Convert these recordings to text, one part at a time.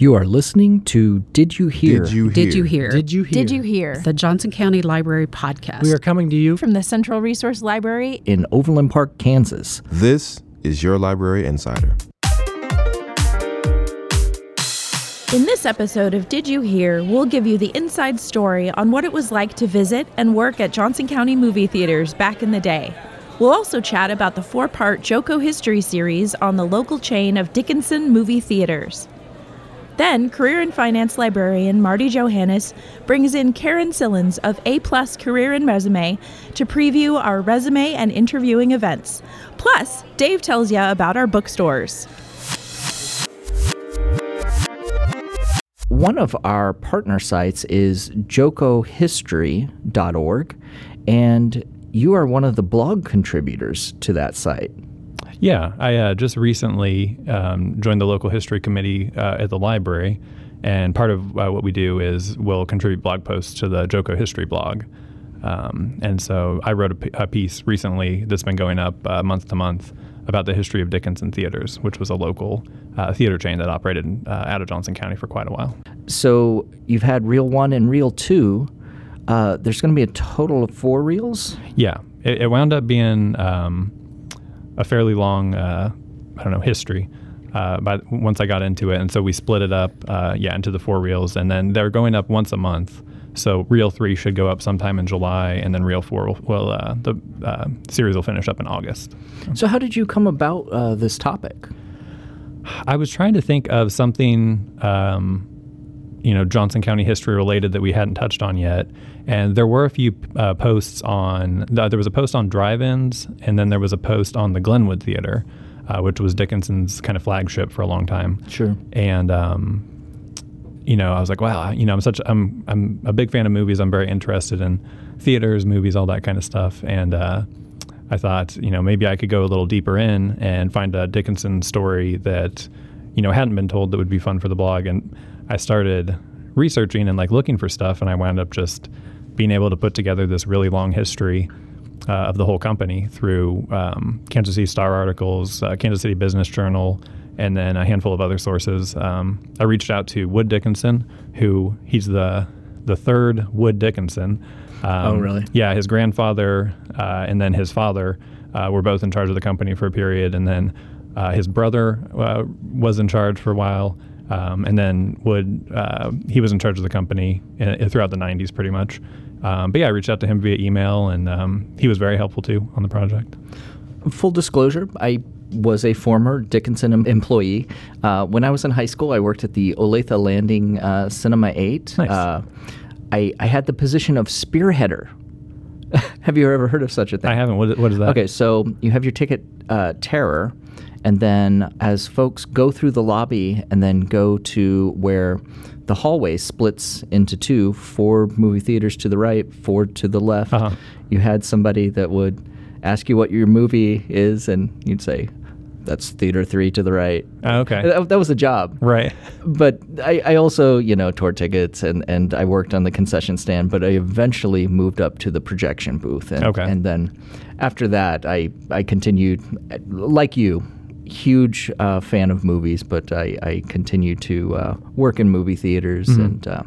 You are listening to Did You Hear? Did you Did you hear? Did you hear? Did you hear? The Johnson County Library Podcast. We are coming to you From the Central Resource Library, in Overland Park, Kansas. This is your Library Insider. in this episode of Did You Hear, we'll give you the inside story on what it was like to visit and work at Johnson County movie theaters back in the day. We'll also chat about the four part JoCo History series on the local chain of Dickinson movie theaters. Then, career and finance librarian Marty Johannes brings in Karen Silins of A Plus Career and Resume to preview our resume and interviewing events. Plus, Dave tells you about our bookstores. One of our partner sites is jocohistory.org, and you are one of the blog contributors to that site. Yeah, I uh, just recently um, joined the local history committee uh, at the library, and part of uh, what we do is we'll contribute blog posts to the JoCo History blog. Um, and so I wrote a, p- a piece recently that's been going up uh, month to month about the history of Dickinson Theaters, which was a local uh, theater chain that operated uh, out of Johnson County for quite a while. So you've had Reel 1 and Reel 2. Uh, there's going to be a total of four reels? Yeah, it, it wound up being um, a fairly long, uh, I don't know, history. Uh, by once I got into it, and so we split it up, uh, yeah, into the four reels, and then they're going up once a month. So reel three should go up sometime in July, and then reel four will, will uh, the uh, series will finish up in August. So, how did you come about uh, this topic? I was trying to think of something, um, you know, Johnson County history related that we hadn't touched on yet. And there were a few uh, posts on, uh, there was a post on drive ins, and then there was a post on the Glenwood Theater, uh, which was Dickinson's kind of flagship for a long time. Sure. And, um, you know, I was like, wow, you know, I'm such, I'm, I'm a big fan of movies. I'm very interested in theaters, movies, all that kind of stuff. And, uh, I thought, you know, maybe I could go a little deeper in and find a Dickinson story that, you know, hadn't been told that would be fun for the blog. And I started researching and like looking for stuff, and I wound up just being able to put together this really long history uh, of the whole company through um, Kansas City Star articles, uh, Kansas City Business Journal, and then a handful of other sources. Um, I reached out to Wood Dickinson, who he's the the third Wood Dickinson. Um, Oh, really? Yeah, his grandfather uh, and then his father uh, were both in charge of the company for a period, and then uh, his brother uh, was in charge for a while, um, and then Wood uh, he was in charge of the company throughout the '90s, pretty much. Um, but yeah, I reached out to him via email, and um, he was very helpful too on the project. Full disclosure, I was a former Dickinson employee. Uh, when I was in high school, I worked at the Olathe Landing uh, Cinema 8. Nice. Uh, I, I had the position of spearheader. have you ever heard of such a thing? I haven't. What, what is that? Okay, so you have your ticket uh, terror, and then as folks go through the lobby and then go to where the hallway splits into two, four movie theaters to the right, four to the left, Uh-huh. you had somebody that would ask you what your movie is, and you'd say, that's theater three to the right. Oh, okay. That, that was a job. Right. But I, I also, you know, toured tickets and, and I worked on the concession stand, but I eventually moved up to the projection booth. And, Okay. and then after that, I, I continued, like you, huge uh, fan of movies, but I, I continued to uh, work in movie theaters. And uh,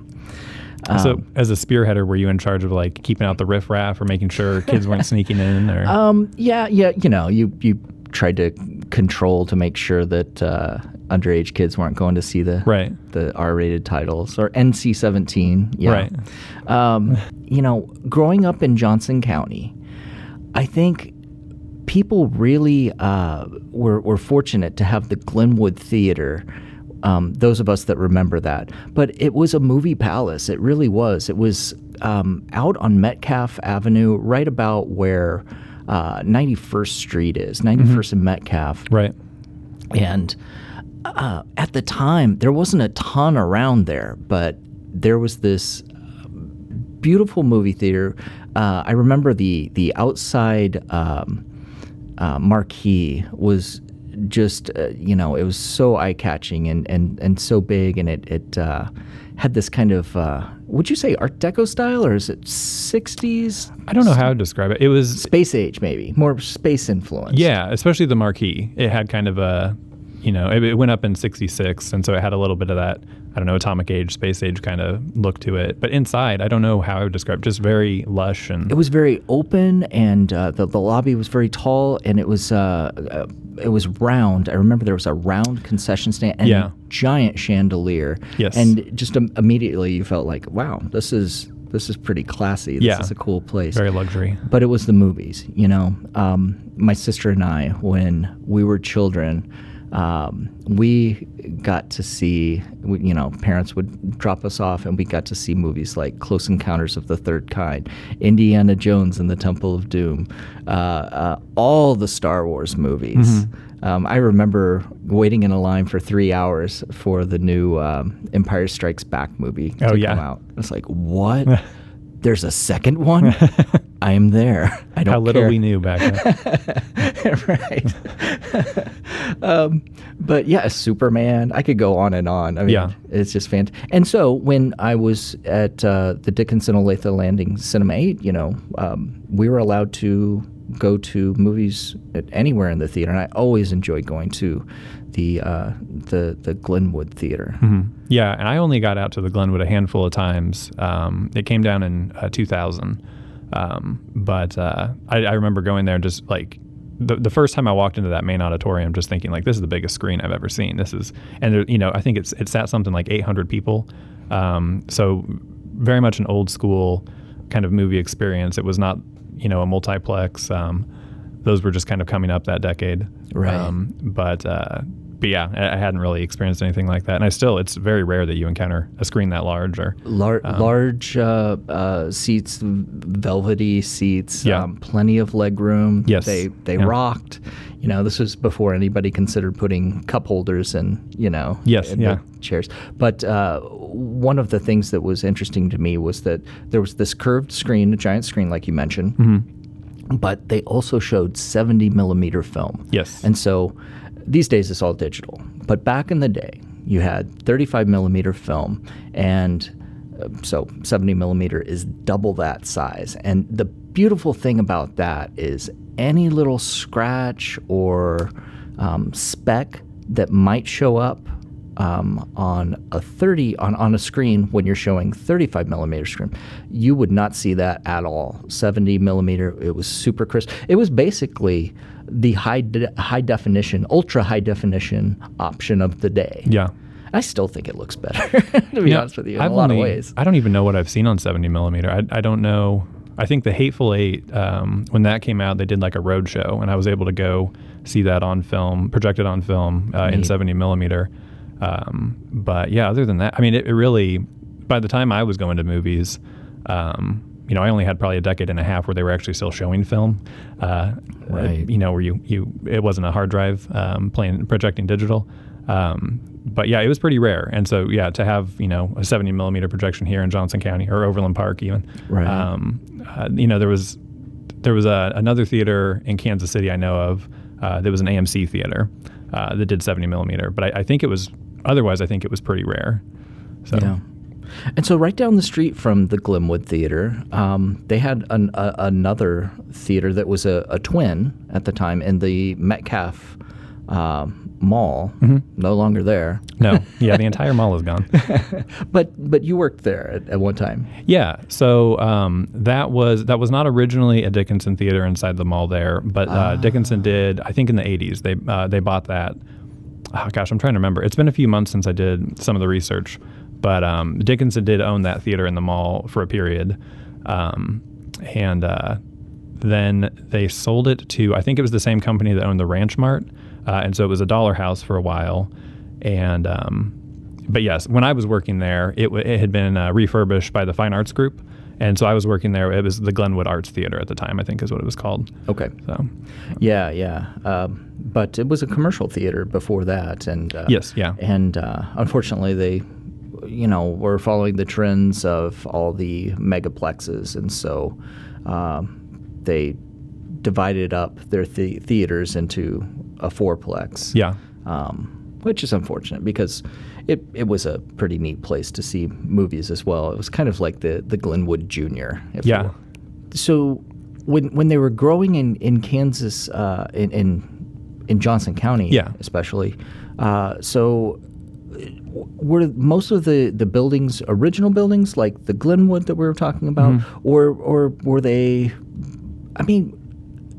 so, um, as a spearheader, were you in charge of like keeping out the riffraff or making sure kids weren't sneaking in? Or Um, yeah, yeah, you know, you you tried to control to make sure that uh, underage kids weren't going to see the Right. the R-rated titles or NC-17. Yeah. Right. Um, you know, growing up in Johnson County, I think people really uh, were were fortunate to have the Glenwood Theater. Um, those of us that remember that, but it was a movie palace. It really was. It was um, out on Metcalf Avenue, right about where uh, 91st Street is, 91st and Metcalf. right. And uh, at the time, there wasn't a ton around there, but there was this uh, beautiful movie theater. Uh, I remember the the outside um, uh, marquee was just uh, you know it was so eye catching and, and and so big, and it it uh, had this kind of uh, would you say Art Deco style or is it sixties? I don't know how to describe it. It was Space age maybe more space influence. Yeah, especially the marquee. It had kind of a you know, it, it went up in '66, and so it had a little bit of that. I don't know, atomic age, space age kind of look to it. But inside, I don't know how I would describe. it, Just very lush and It was very open, and uh, the the lobby was very tall, and it was uh, uh, it was round. I remember there was a round concession stand and Yeah. a giant chandelier. Yes. and just im- immediately you felt like, wow, this is this is pretty classy. This Yeah. is a cool place. very luxury. but it was the movies. You know, um, my sister and I, when we were children, um, we got to see. You know, parents would drop us off, and we got to see movies like Close Encounters of the Third Kind, Indiana Jones and the Temple of Doom, uh, uh, all the Star Wars movies. Um, I remember waiting in a line for three hours for the new um, Empire Strikes Back movie Oh, to yeah. come out. It's like, what? There's a second one? I am there. I don't How little care. we knew back then. right. um, but yeah, Superman. I could go on and on. I mean, Yeah. it's just fantastic. And so when I was at uh, the Dickinson Olathe Landing Cinema Eight, you know, um, we were allowed to go to movies at anywhere in the theater, and I always enjoyed going to the uh, the the Glenwood Theater. Mhm. Yeah, and I only got out to the Glenwood a handful of times. Um, it came down in uh, 2000, um, but uh, I, I remember going there and just like the, the first time I walked into that main auditorium, just thinking like this is the biggest screen I've ever seen. This is, and there, you know, I think it's it sat something like 800 people, um, so very much an old school kind of movie experience. It was not you know a multiplex. Um, those were just kind of coming up that decade, Right. Um, but uh, but yeah, I, hadn't really experienced anything like that, and I still it's very rare that you encounter a screen that large or Lar- large uh, uh, seats, velvety seats, Yeah. um, plenty of leg room. Yes. they they Yeah. rocked. You know, this was before anybody considered putting cup holders in. You know, Yes, in yeah. chairs. But uh, one of the things that was interesting to me was that there was this curved screen, a giant screen, like you mentioned. Mm-hmm. But they also showed 70 millimeter film. Yes. And so these days it's all digital. But back in the day, you had 35 millimeter film, and uh, so 70 millimeter is double that size. And the beautiful thing about that is any little scratch or um, speck that might show up um, on a 30 on, on a screen when you're showing 35 millimeter screen you would not see that at all 70 millimeter it was super crisp it was basically the high de- high definition ultra high definition option of the day yeah. i still think it looks better to be Yeah, honest with you in I've a lot only- of ways I don't even know what I've seen on 70 millimeter. I, I don't know. I think the Hateful Eight, um, when that came out, they did like a road show, and I was able to go see that on film, projected on film uh, in 70 millimeter. Um, but yeah, other than that, I mean, it, it really. By the time I was going to movies, um, you know, I only had probably a decade and a half where they were actually still showing film. Uh, Right. You know, where you you it wasn't a hard drive um, playing projecting digital. Um, but yeah, it was pretty rare, and so yeah, to have you know a 70 millimeter projection here in Johnson County or Overland Park even, Right. Um, uh, you know, there was there was a, another theater in Kansas City I know of. Uh, there was an AMC theater uh, that did 70 millimeter, but I, I think it was otherwise. I think it was pretty rare. So Yeah. And so, right down the street from the Glenwood Theater, um, they had an, a, another theater that was a, a twin at the time in the Metcalf uh, Mall. No longer there, no, yeah, the entire mall is gone. but but you worked there at, at one time. Yeah, so um, that was that was not originally a Dickinson theater inside the mall there, but uh, Dickinson did. I think in the '80s they uh, they bought that. Oh gosh, I'm trying to remember. It's been a few months since I did some of the research, but um, Dickinson did own that theater in the mall for a period, um, and uh, then they sold it to I think it was the same company that owned the Ranch Mart, uh, and so it was a dollar house for a while, and um, but yes, when I was working there, it, w- it had been uh, refurbished by the Fine Arts Group, and so I was working there. It was the Glenwood Arts Theater at the time, I think, is what it was called. Okay. So Yeah, yeah. Um, but it was a commercial theater before that, and uh, Yes, yeah. And uh, unfortunately, they, you know, we're following the trends of all the megaplexes, and so um, they divided up their the- theaters into a fourplex. yeah, Um, which is unfortunate because it, it was a pretty neat place to see movies as well. It was kind of like the, the Glenwood Junior. If Yeah. So when when they were growing in in Kansas, uh, in, in in Johnson County, Yeah. especially. Uh, so, were most of the, the buildings original buildings like the Glenwood that we were talking about, Mm-hmm. or or were they? I mean,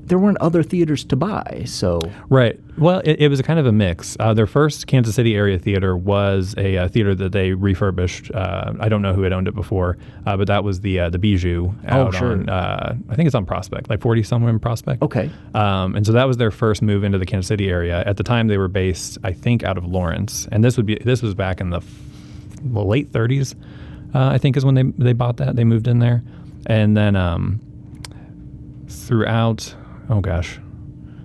there weren't other theaters to buy, so Right. Well, it, it was a kind of a mix. Uh, their first Kansas City area theater was a, uh theater that they refurbished. Uh, I don't know who had owned it before, uh, but that was the uh, the Bijou out Oh, sure. on. Uh, I think it's on Prospect, like forty somewhere in Prospect. okay. Um, and so that was their first move into the Kansas City area. At the time, they were based, I think, out of Lawrence, and this would be this was back in the, f- late 30s. Uh, I think is when they they bought that. They moved in there, and then um, throughout, oh gosh,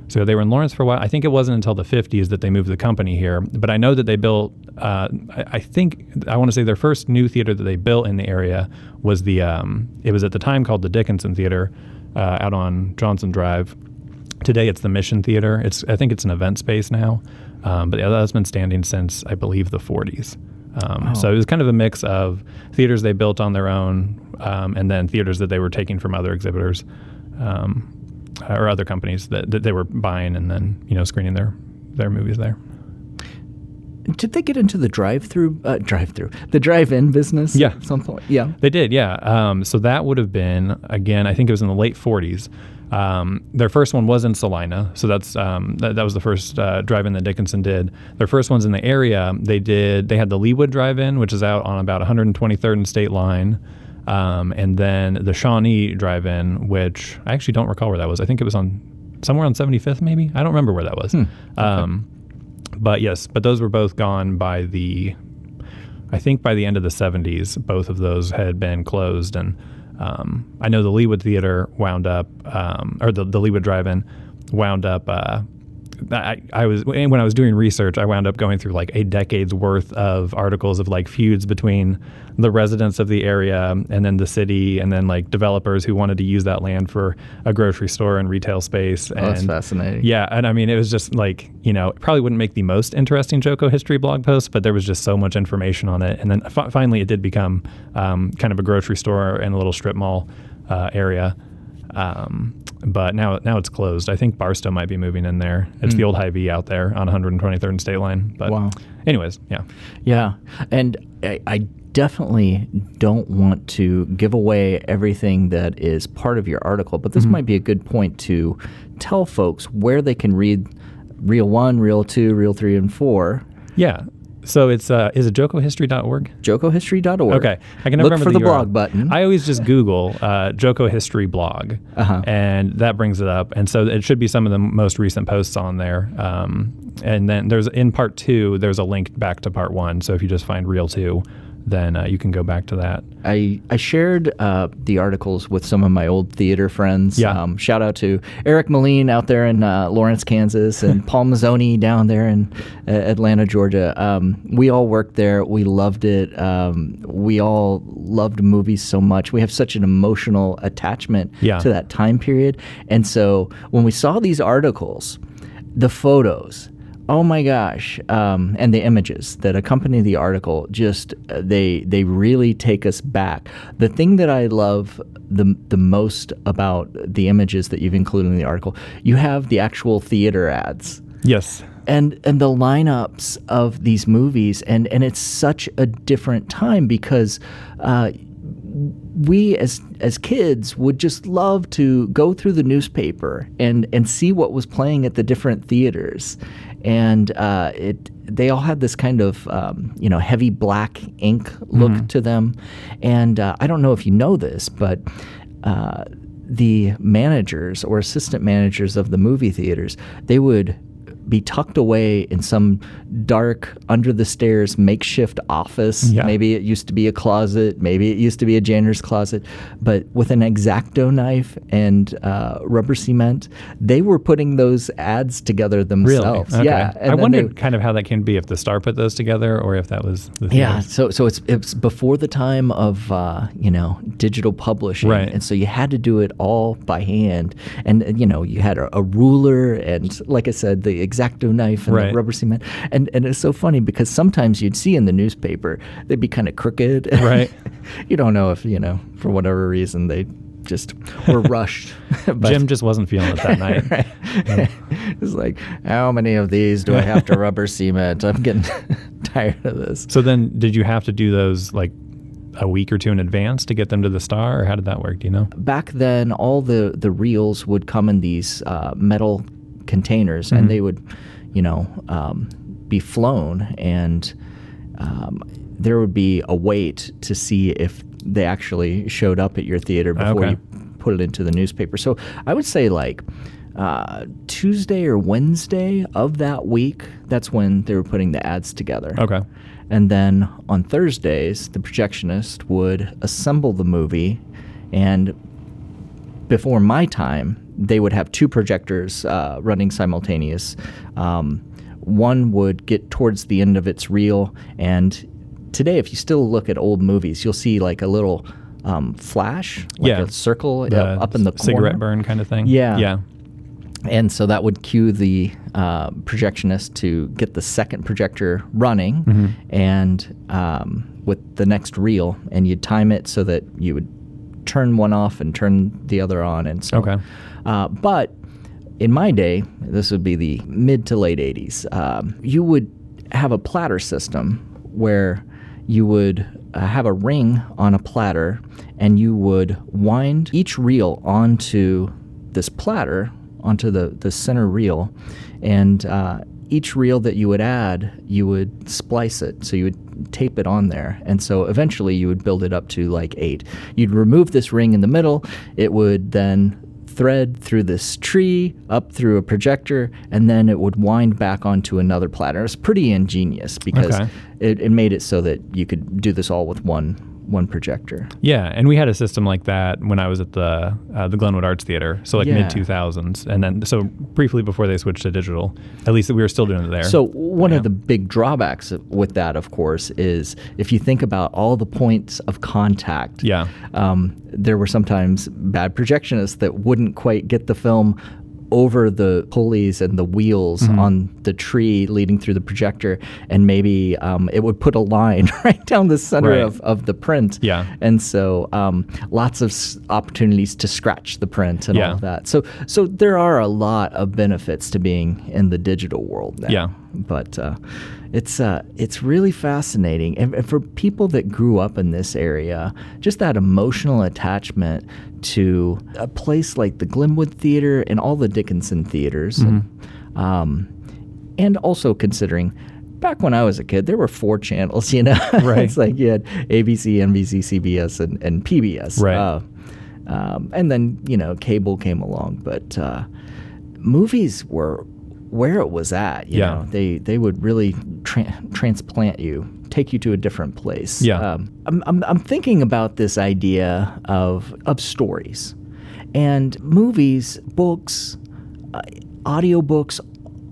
so they were in Lawrence for a while. I think it wasn't until the 50s that they moved the company here. But I know that they built. Uh, I, I think I want to say their first new theater that they built in the area was the. Um, it was at the time called the Dickinson Theater, uh, out on Johnson Drive. Today it's the Mission Theater. It's I think it's an event space now, um, but yeah, that's been standing since I believe the 40s. Um, So it was kind of a mix of theaters they built on their own, um, and then theaters that they were taking from other exhibitors um, or other companies that, that they were buying and then you know screening their their movies there. Did they get into the drive-through, uh, drive-through, the drive-in business? Yeah. at some point. Yeah. They did, yeah. Um, so that would have been again. I think it was in the late 40s. Um, their first one was in Salina, so that's um, that, that was the first uh, drive-in that Dickinson did. Their first ones in the area, they did. They had the Leawood Drive-in, which is out on about 123rd and State Line, um, and then the Shawnee Drive-in, which I actually don't recall where that was. I think it was on somewhere on 75th, maybe. I don't remember where that was. Um, but yes, but those were both gone by the I think by the end of the 70s, both of those had been closed. And um, I know the Leawood Theater wound up, um, or the, the Leawood Drive In wound up. Uh, I, I was when I was doing research, I wound up going through like a decade's worth of articles of like feuds between the residents of the area and then the city, and then like developers who wanted to use that land for a grocery store and retail space. And Oh, that's fascinating. yeah, and I mean, it was just like you know, it probably wouldn't make the most interesting JoCo history blog post, but there was just so much information on it. And then fi- finally, it did become um, kind of a grocery store and a little strip mall uh, area. Um, but now, now it's closed. I think Barstow might be moving in there. It's the old Hy-Vee out there on 123rd and State Line. But Wow. anyways, yeah, Yeah, and I, I definitely don't want to give away everything that is part of your article, but this might be a good point to tell folks where they can read Reel One, Reel Two, Reel Three, and Four. yeah. So it's uh, is it jocohistory.org? JoCoHistory.org. Okay, I can never look remember for the, URL. blog button. I always just Google uh, JoCo History blog, Uh-huh. and that brings it up. And so it should be some of the most recent posts on there. Um, and then there's in part two, there's a link back to part one. So if you just find Reel Two, then uh, you can go back to that. I, I shared uh, the articles with some of my old theater friends. Yeah. Um, shout out to Eric Moline out there in uh, Lawrence, Kansas, and Paul Mazzoni down there in uh, Atlanta, Georgia. Um, we all worked there. We loved it. Um, we all loved movies so much. We have such an emotional attachment Yeah. to that time period. And so when we saw these articles, the photos, oh my gosh. Um, and the images that accompany the article just uh, they they really take us back. The thing that i love the, the most about the images that you've included in the article you have the actual theater ads. Yes. and and the lineups of these movies and and it's such a different time because uh, we as as kids would just love to go through the newspaper and and see what was playing at the different theaters and uh, it they all had this kind of um, you know heavy black ink look to them. And uh, I don't know if you know this but uh, the managers or assistant managers of the movie theaters they would be tucked away in some dark under the stairs makeshift office Yeah. maybe it used to be a closet maybe it used to be a janitor's closet but with an X-Acto knife and uh, rubber cement they were putting those ads together Really? themselves Okay. yeah I wondered kind of how that can be if the star put those together or if that was the yeah, theaters. so so it's it's before the time of uh, you know digital publishing, Right. and so you had to do it all by hand, and, and, you know you had a, a ruler and like I said, the X-Acto knife and Right. the rubber cement, and and it's so funny because sometimes you'd see in the newspaper they'd be kind of crooked, Right. you don't know if you know for whatever reason they just were rushed. but- Jim just wasn't feeling it that night. it's like, how many of these do I have to rubber cement? I'm getting tired of this. So then, did you have to do those like a week or two in advance to get them to the star, or how did that work? Do you know? Back then, all the the reels would come in these uh, metal containers, and they would, you know, um, be flown, and um, there would be a wait to see if they actually showed up at your theater before Okay. you put it into the newspaper. So I would say like. Uh, Tuesday or Wednesday of that week, that's when they were putting the ads together. Okay. And then on Thursdays, the projectionist would assemble the movie, and before my time, they would have two projectors uh, running simultaneous. Um, one would get towards the end of its reel, and today, if you still look at old movies, you'll see like a little um, flash, like Yeah. a circle uh, up in the cigarette corner. burn kind of thing. Yeah. Yeah. And so that would cue the uh, projectionist to get the second projector running Mm-hmm. and um, with the next reel. And you'd time it so that you would turn one off and turn the other on and so Okay. Uh, but in my day, this would be the mid to late 80s, um, you would have a platter system where you would uh, have a ring on a platter and you would wind each reel onto this platter, onto the, the center reel, and uh, each reel that you would add, you would splice it. So you would tape it on there. And so eventually you would build it up to like eight. You'd remove this ring in the middle, it would then thread through this tree, up through a projector, and then it would wind back onto another platter. It's pretty ingenious because Okay. it, it made it so that you could do this all with one one projector. Yeah, and we had a system like that when I was at the uh, the Glenwood Arts Theater, so like Yeah. mid two thousands, and then so briefly before they switched to digital, at least we were still doing it there. So one Yeah. of the big drawbacks with that, of course, is if you think about all the points of contact. Yeah. Um, there were sometimes bad projectionists that wouldn't quite get the film over the pulleys and the wheels Mm-hmm. on the tree leading through the projector, and maybe um, it would put a line right down the center Right. of, of the print. Yeah. And so um, lots of s- opportunities to scratch the print and Yeah. all of that. So so there are a lot of benefits to being in the digital world now. Yeah. But uh, it's uh, it's really fascinating, and, and for people that grew up in this area, just that emotional attachment to a place like the Glenwood Theater and all the Dickinson theaters, and, um, and also considering. Back when I was a kid, there were four channels, you know. Right. it's like you had ABC, NBC, CBS, and, and PBS. Right. Uh, um, and then you know cable came along, but uh, movies were where it was at. You Yeah. know, they they would really tra- transplant you, take you to a different place. Yeah. Um, I'm, I'm I'm thinking about this idea of of stories, and movies, books, uh, audiobooks,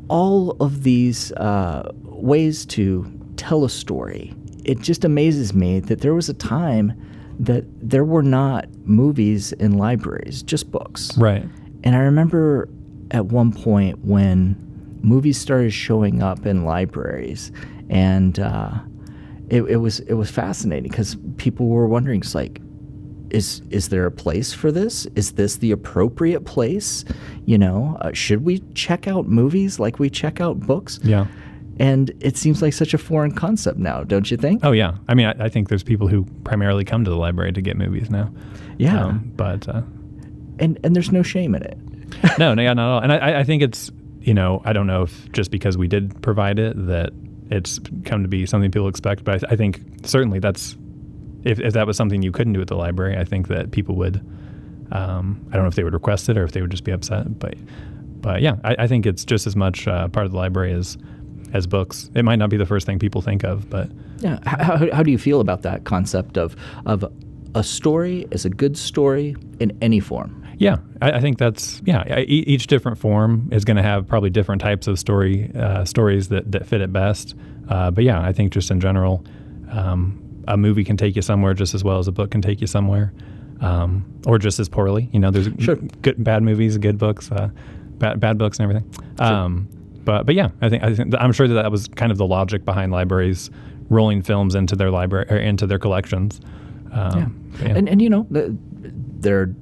all of these uh, ways to tell a story. It just amazes me that there was a time that there were not movies in libraries, just books. right. And I remember at one point when movies started showing up in libraries, and uh, it, it was it was fascinating because people were wondering, it's like, is is there a place for this? Is this the appropriate place? You know, uh, should we check out movies like we check out books? Yeah. And it seems like such a foreign concept now, don't you think? Oh yeah. I mean, I, I think there's people who primarily come to the library to get movies now. yeah. Um, but uh, and and there's no shame in it. no, no, yeah, not at all. And I, I think it's, you know, I don't know if just because we did provide it that it's come to be something people expect, but I, th- I think certainly that's, if, if that was something you couldn't do at the library, I think that people would, um, I don't know if they would request it or if they would just be upset, but, but yeah, I, I think it's just as much uh, part of the library as, as books. It might not be the first thing people think of, but Yeah. How, how, do you feel about that concept of of a story is a good story in any form? Yeah, I, I think that's yeah. I- each different form is going to have probably different types of story uh, stories that, that fit it best. Uh, but yeah, I think just in general, um, a movie can take you somewhere just as well as a book can take you somewhere, um, or just as poorly. You know, there's Sure. good bad movies, good books, uh, bad bad books, and everything. Um, but but yeah, I think I think I'm sure that that was kind of the logic behind libraries rolling films into their library or into their collections. Um, yeah. And and you know, the, there are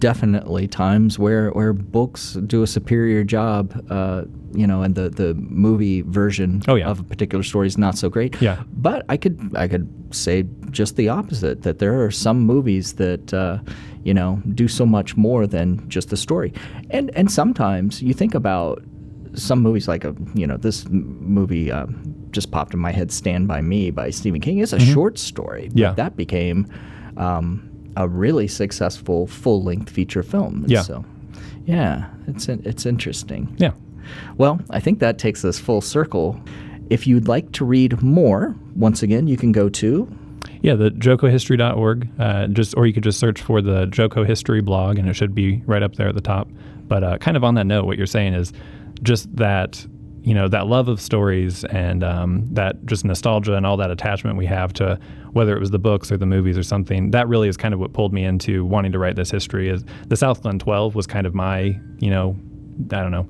definitely times where where books do a superior job. Uh, you know, and the the movie version Oh, yeah. of a particular story is not so great. Yeah. But I could I could say just the opposite that there are some movies that uh, you know do so much more than just the story, and and sometimes you think about some movies like a you know this movie um, just popped in my head Stand by Me by Stephen King. is a short story, but Mm-hmm. Yeah. that became um, a really successful full length feature film. And Yeah. So yeah, it's it's interesting. Yeah. Well, I think that takes us full circle. If you'd like to read more, once again, you can go to Yeah, the jocohistory.org. Uh, just or you could just search for the Joco History blog, and it should be right up there at the top. But uh, kind of on that note, what you're saying is just that you know that love of stories and um, that just nostalgia and all that attachment we have to whether it was the books or the movies or something. That really is kind of what pulled me into wanting to write this history. Is the South Glen 12 was kind of my you know I don't know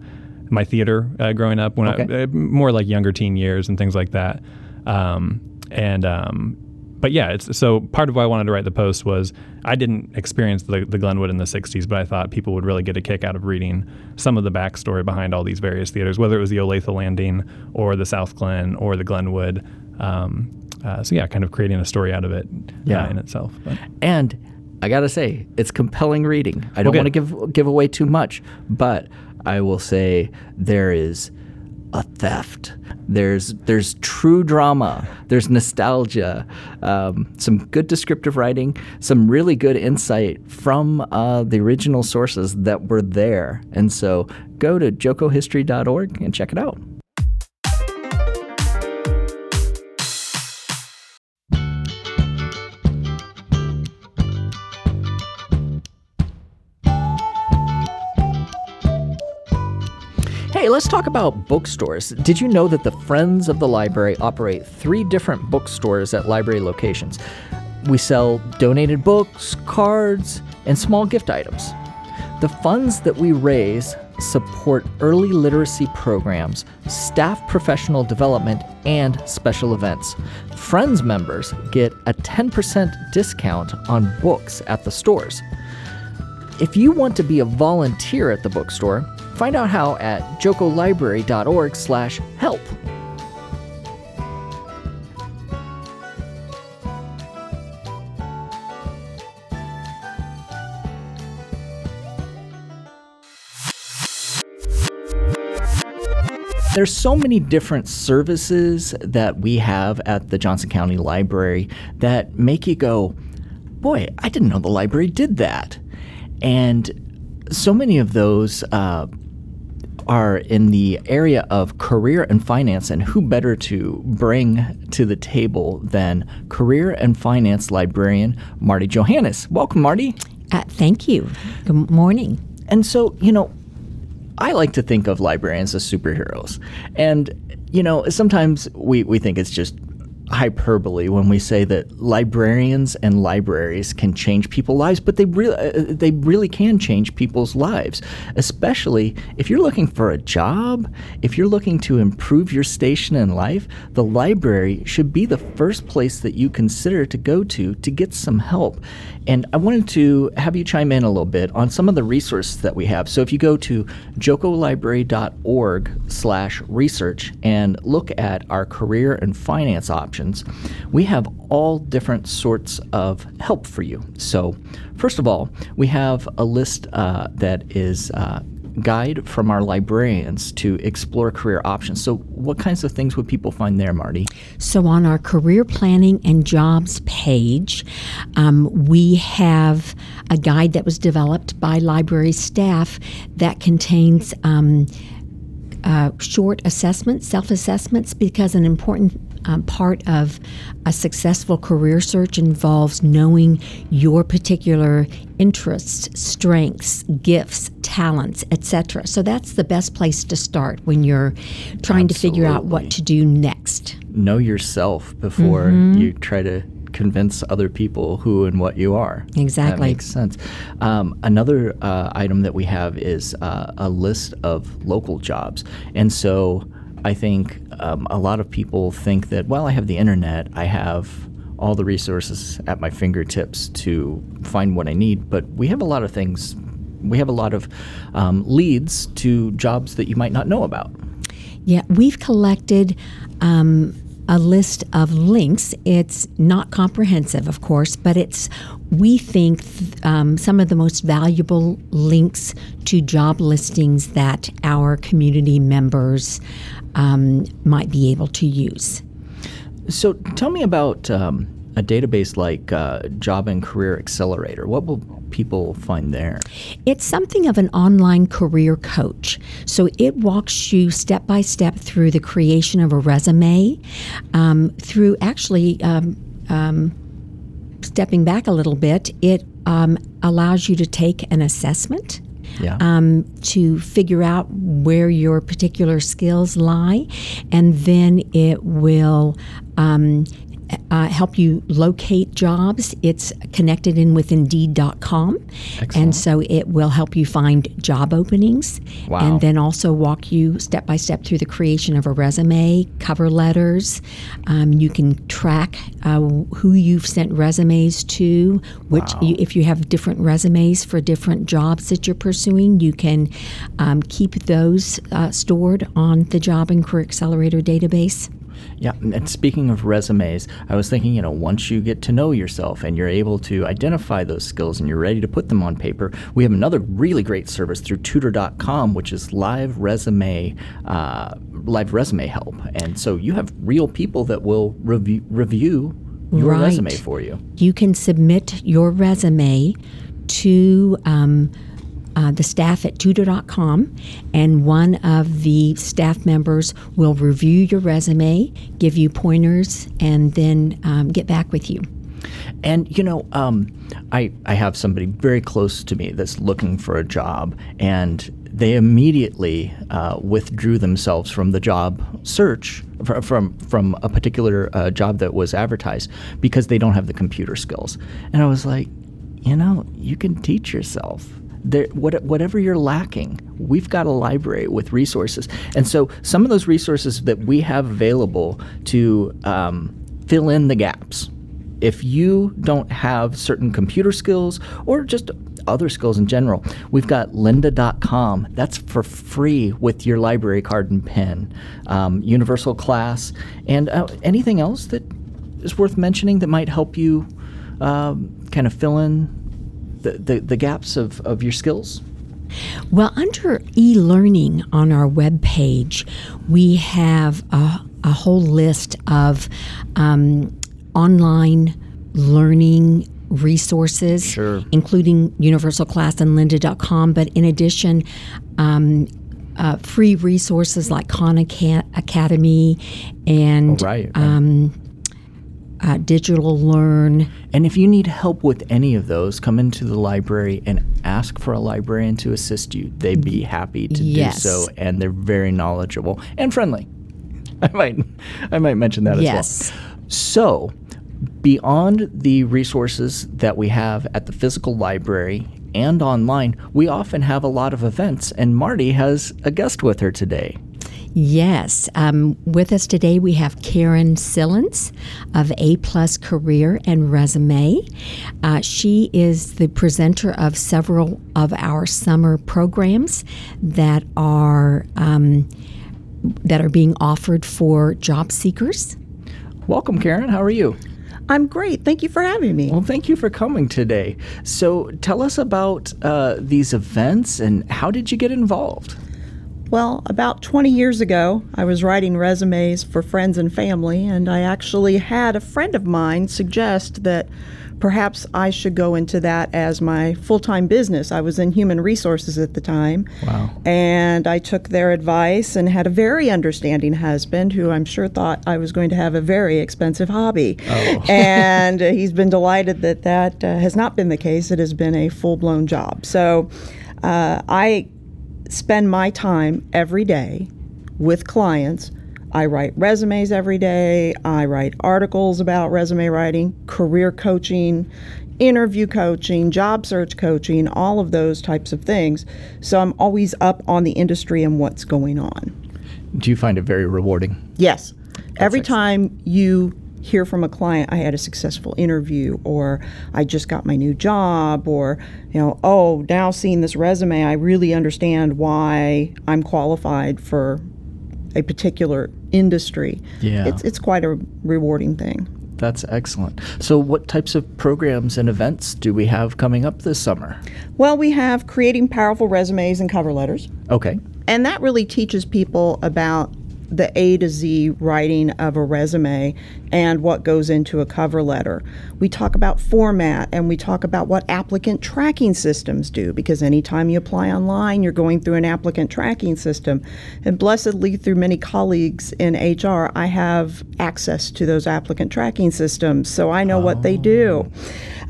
my theater uh, growing up when Okay. I, uh, more like younger teen years and things like that. Um, and um, but yeah, it's so part of why I wanted to write the post was I didn't experience the, the Glenwood in the '60s, but I thought people would really get a kick out of reading some of the backstory behind all these various theaters, whether it was the Olathe Landing or the South Glen or the Glenwood. Um, uh, so yeah, kind of creating a story out of it Yeah. uh, in itself. But, And I gotta say, it's compelling reading. I don't Okay. want to give give away too much, but I will say there is a theft. There's there's true drama. There's nostalgia. Um, some good descriptive writing. Some really good insight from uh, the original sources that were there. And so go to jocohistory.org and check it out. Hey, let's talk about bookstores. Did you know that the Friends of the Library operate three different bookstores at library locations? We sell donated books, cards, and small gift items. The funds that we raise support early literacy programs, staff professional development, and special events. Friends members get a 10% discount on books at the stores. If you want to be a volunteer at the bookstore, find out how at jocolibrary.org slash help. There's so many different services that we have at the Johnson County Library that make you go, boy, I didn't know the library did that. And so many of those uh, are in the area of career and finance, and who better to bring to the table than career and finance librarian Marty Johannes? Welcome, Marty. Uh, thank you. Good morning. And so, you know, I like to think of librarians as superheroes. And, you know, sometimes we, we think it's just hyperbole when we say that librarians and libraries can change people's lives, but they really uh, they really can change people's lives, especially if you're looking for a job, if you're looking to improve your station in life, the library should be the first place that you consider to go to to get some help. And I wanted to have you chime in a little bit on some of the resources that we have. So if you go to jocolibrary.org slash research and look at our career and finance options, we have all different sorts of help for you. So first of all, we have a list uh, that is uh, guide from our librarians to explore career options. So what kinds of things would people find there, Marty? So, on our career planning and jobs page, um, we have a guide that was developed by library staff that contains um, uh, short assessments, self assessments, because an important um, part of a successful career search involves knowing your particular interests, strengths, gifts, talents, etc. So that's the best place to start when you're trying to figure out what to do next. Know yourself before you try to convince other people who and what you are. That Exactly. makes sense. Um, another uh, item that we have is uh, a list of local jobs. And so I think um, a lot of people think that, well, I have the internet, I have all the resources at my fingertips to find what I need. But we have a lot of things. We have a lot of um, leads to jobs that you might not know about. Yeah, we've collected um, a list of links. It's not comprehensive, of course, but it's we think um, some of the most valuable links to job listings that our community members um, might be able to use. So tell me about um, a database like uh, Job and Career Accelerator. What will people find there? It's something of an online career coach. So it walks you step by step through the creation of a resume, um, through actually. Um, um, stepping back a little bit, it um, allows you to take an assessment. Yeah. Um, to figure out where your particular skills lie, and then it will um, uh, help you locate jobs. It's connected in with Indeed.com, Excellent. and so it will help you find job openings, Wow. and then also walk you step by step through the creation of a resume, cover letters. Um, you can track uh, who you've sent resumes to, which Wow. you, if you have different resumes for different jobs that you're pursuing, you can um, keep those uh, stored on the Job and Career Accelerator database. Yeah, and speaking of resumes, I was thinking, you know, once you get to know yourself and you're able to identify those skills and you're ready to put them on paper, we have another really great service through Tutor.com, which is live resume, uh, live resume help, and so you have real people that will review review your Right. resume for you. You can submit your resume to um, uh, the staff at tutor.com, and one of the staff members will review your resume, give you pointers, and then um, get back with you. And you know, um, I I have somebody very close to me that's looking for a job, and they immediately uh, withdrew themselves from the job search fr- from from a particular uh, job that was advertised because they don't have the computer skills. And I was like, you know, you can teach yourself. There, what, whatever you're lacking, we've got a library with resources, and so some of those resources that we have available to um, fill in the gaps. If you don't have certain computer skills or just other skills in general, we've got lynda.com. That's for free with your library card and pen, um, universal class, and uh, anything else that is worth mentioning that might help you um, kind of fill in the, the, the gaps of, of your skills. Well, under e learning on our webpage, we have a, a whole list of um, online learning resources, Sure. including Universal Class and lynda.com. But in addition, um, uh, free resources like Khan Academy and Oh, right, right. Um, uh, Digital Learn. And if you need help with any of those, come into the library and ask for a librarian to assist you. They'd be happy to Yes. do so, and they're very knowledgeable and friendly. I might, I might mention that Yes. as well. So, beyond the resources that we have at the physical library and online, we often have a lot of events, and Marty has a guest with her today. Yes. Um, with us today, we have Karen Silins of A Plus Career and Resume. Uh, she is the presenter of several of our summer programs that are um, that are being offered for job seekers. Welcome, Karen. How are you? I'm great. Thank you for having me. Well, thank you for coming today. So, tell us about uh, these events and how did you get involved? Well, about 20 years ago, I was writing resumes for friends and family, and I actually had a friend of mine suggest that perhaps I should go into that as my full time business. I was in human resources at the time. Wow. And I took their advice and had a very understanding husband who I'm sure thought I was going to have a very expensive hobby. and uh, he's been delighted that that uh, has not been the case. It has been a full blown job. So uh, I spend my time every day with clients. I write resumes every day. I write articles about resume writing, career coaching, interview coaching, job search coaching, all of those types of things. So I'm always up on the industry and what's going on. Do you find it very rewarding? Yes. Every excellent. time you hear from a client I had a successful interview or I just got my new job or you know oh now seeing this resume I really understand why I'm qualified for a particular industry. Yeah. It's it's quite a rewarding thing. That's excellent. So, what types of programs and events do we have coming up this summer? Well, we have creating powerful resumes and cover letters. Okay. And that really teaches people about the A to Z writing of a resume and what goes into a cover letter. We talk about format and we talk about what applicant tracking systems do because anytime you apply online, you're going through an applicant tracking system. And blessedly, through many colleagues in HR, I have access to those applicant tracking systems, so I know oh. what they do.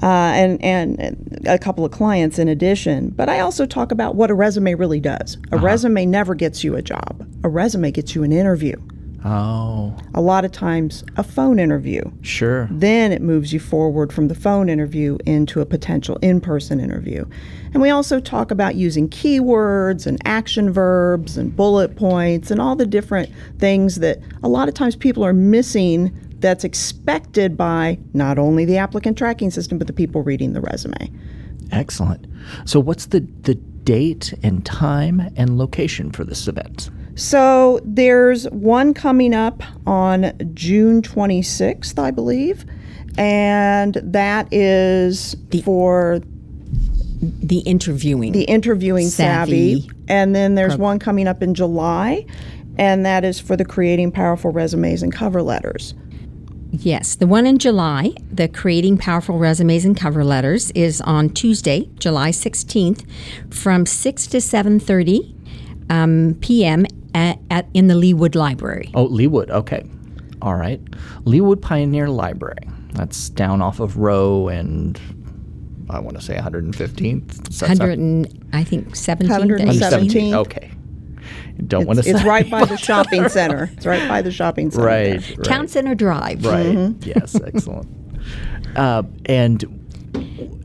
Uh, and, and a couple of clients in addition. But I also talk about what a resume really does. A uh-huh. resume never gets you a job, a resume gets you an interview. Oh. A lot of times, a phone interview. Sure. Then it moves you forward from the phone interview into a potential in person interview. And we also talk about using keywords and action verbs and bullet points and all the different things that a lot of times people are missing that's expected by not only the applicant tracking system, but the people reading the resume. Excellent. So, what's the, the date and time and location for this event? So, there's one coming up on June 26th, I believe, and that is the, for the interviewing. The interviewing savvy. savvy. And then there's one coming up in July, and that is for the creating powerful resumes and cover letters. Yes, the one in July, the Creating Powerful Resumes and Cover Letters, is on Tuesday, July 16th, from 6 to 7:30 um, p.m. At, at, in the Leawood Library. Oh, Leawood. Okay, all right. Leawood Pioneer Library. That's down off of Roe and I want to say 115th. 100 and, I think 17th. 117th. Okay. Don't want to say. It's right by the shopping center. It's right by the shopping center. Right. right. Town Center Drive. Right. Mm-hmm. Yes. Excellent. uh, and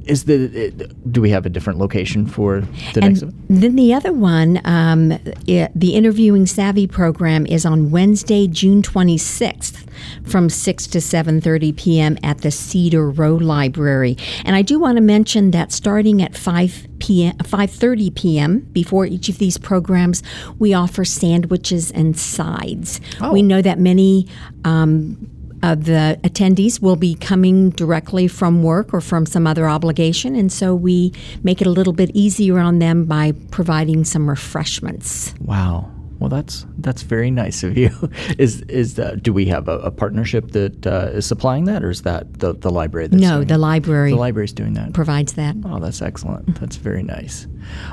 is the do we have a different location for the and next event? Then the other one, um, it, the interviewing savvy program is on Wednesday, June twenty sixth, from six to seven thirty p.m. at the Cedar Roe Library. And I do want to mention that starting at five p.m. five thirty p.m. before each of these programs, we offer sandwiches and sides. Oh. We know that many. Um, uh, the attendees will be coming directly from work or from some other obligation, and so we make it a little bit easier on them by providing some refreshments. Wow. Well, that's that's very nice of you. is is uh, do we have a, a partnership that uh, is supplying that, or is that the, the library? That's no, the library. The library's doing that. Provides that. Oh, that's excellent. That's very nice.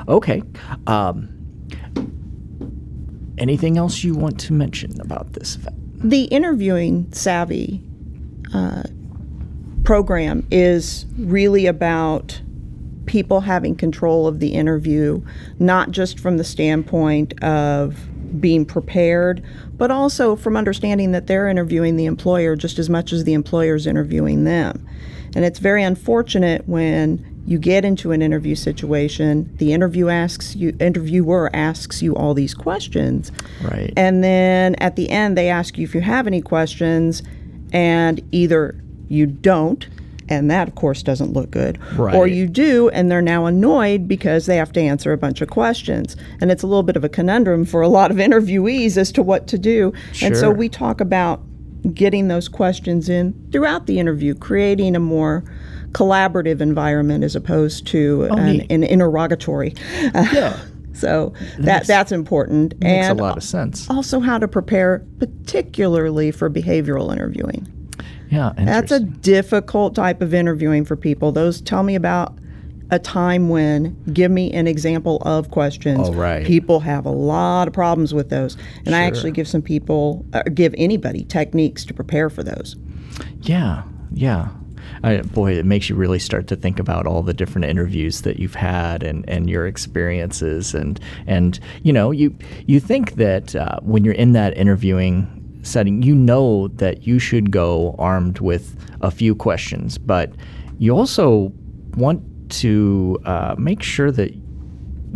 Okay. Um, anything else you want to mention about this event? The interviewing savvy uh, program is really about people having control of the interview, not just from the standpoint of being prepared, but also from understanding that they're interviewing the employer just as much as the employer is interviewing them. And it's very unfortunate when you get into an interview situation the interview asks you interviewer asks you all these questions right and then at the end they ask you if you have any questions and either you don't and that of course doesn't look good right. or you do and they're now annoyed because they have to answer a bunch of questions and it's a little bit of a conundrum for a lot of interviewees as to what to do sure. and so we talk about getting those questions in throughout the interview creating a more collaborative environment as opposed to oh, an, an, interrogatory. Yeah. so that that's important. Makes and a lot of sense. Also, how to prepare, particularly for behavioral interviewing. Yeah, that's a difficult type of interviewing for people. Those tell me about a time when give me an example of questions. Oh, right. People have a lot of problems with those, and sure. I actually give some people, uh, give anybody techniques to prepare for those. Yeah, yeah. I, boy, it makes you really start to think about all the different interviews that you've had and, and your experiences. And and you know you you think that uh, when you're in that interviewing setting, you know that you should go armed with a few questions, but you also want to uh, make sure that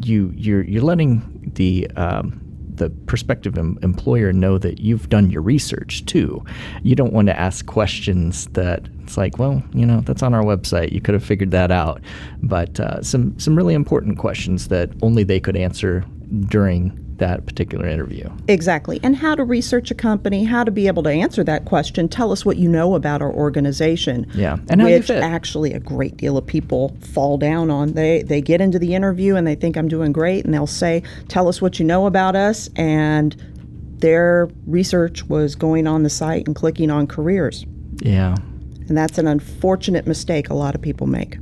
you you're you're letting the um, the prospective em- employer know that you've done your research too. You don't want to ask questions that it's like, well, you know, that's on our website. You could have figured that out. But uh, some some really important questions that only they could answer during that particular interview. Exactly. And how to research a company, how to be able to answer that question. Tell us what you know about our organization. Yeah. And how you which fit. actually a great deal of people fall down on. They they get into the interview and they think I'm doing great and they'll say, "Tell us what you know about us." And their research was going on the site and clicking on careers. Yeah. And that's an unfortunate mistake a lot of people make.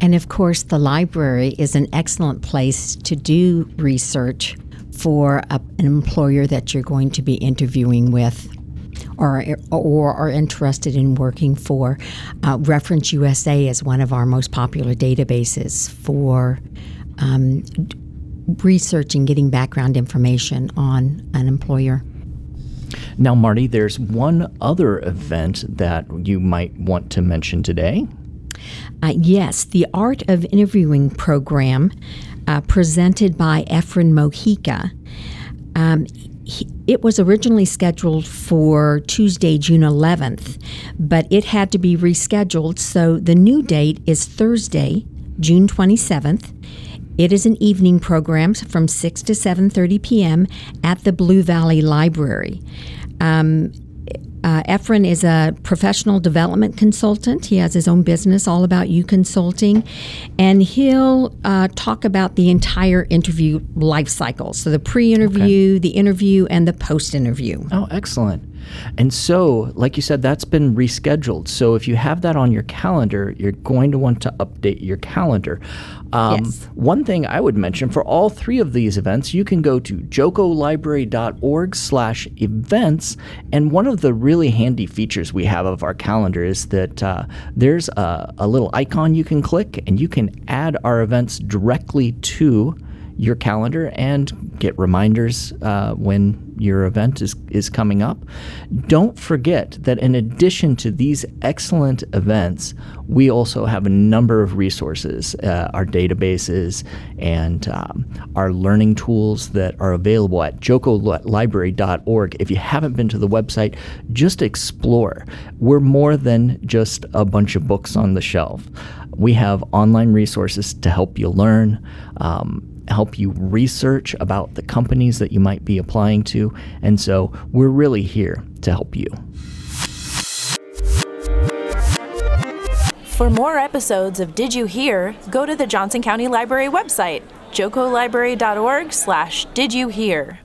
And of course, the library is an excellent place to do research for a, an employer that you're going to be interviewing with or, or are interested in working for. Uh, Reference USA is one of our most popular databases for um, d- research and getting background information on an employer. Now, Marty, there's one other event that you might want to mention today. Uh, yes, the Art of Interviewing program uh, presented by Efren Mojica. Um, he, it was originally scheduled for Tuesday, June 11th, but it had to be rescheduled, so the new date is Thursday, June 27th. It is an evening program from 6 to 7:30 p.m. at the Blue Valley Library. Um, uh, Efren is a professional development consultant. He has his own business, All About You Consulting, and he'll uh, talk about the entire interview life cycle. So the pre-interview, the interview, and the post-interview. Oh, excellent. And so, like you said, that's been rescheduled. So if you have that on your calendar, you're going to want to update your calendar. Um, Yes. One thing I would mention for all three of these events, you can go to jocolibrary.org slash events. And one of the really handy features we have of our calendar is that uh, there's a, a little icon you can click and you can add our events directly to your calendar and get reminders uh, when your event is, is coming up. Don't forget that in addition to these excellent events, we also have a number of resources, uh, our databases, and um, our learning tools that are available at jocolibrary.org. If you haven't been to the website, just explore. We're more than just a bunch of books on the shelf. We have online resources to help you learn. Um, help you research about the companies that you might be applying to. And so we're really here to help you. For more episodes of Did You Hear, go to the Johnson County Library website, jocolibrary.org slash did you hear.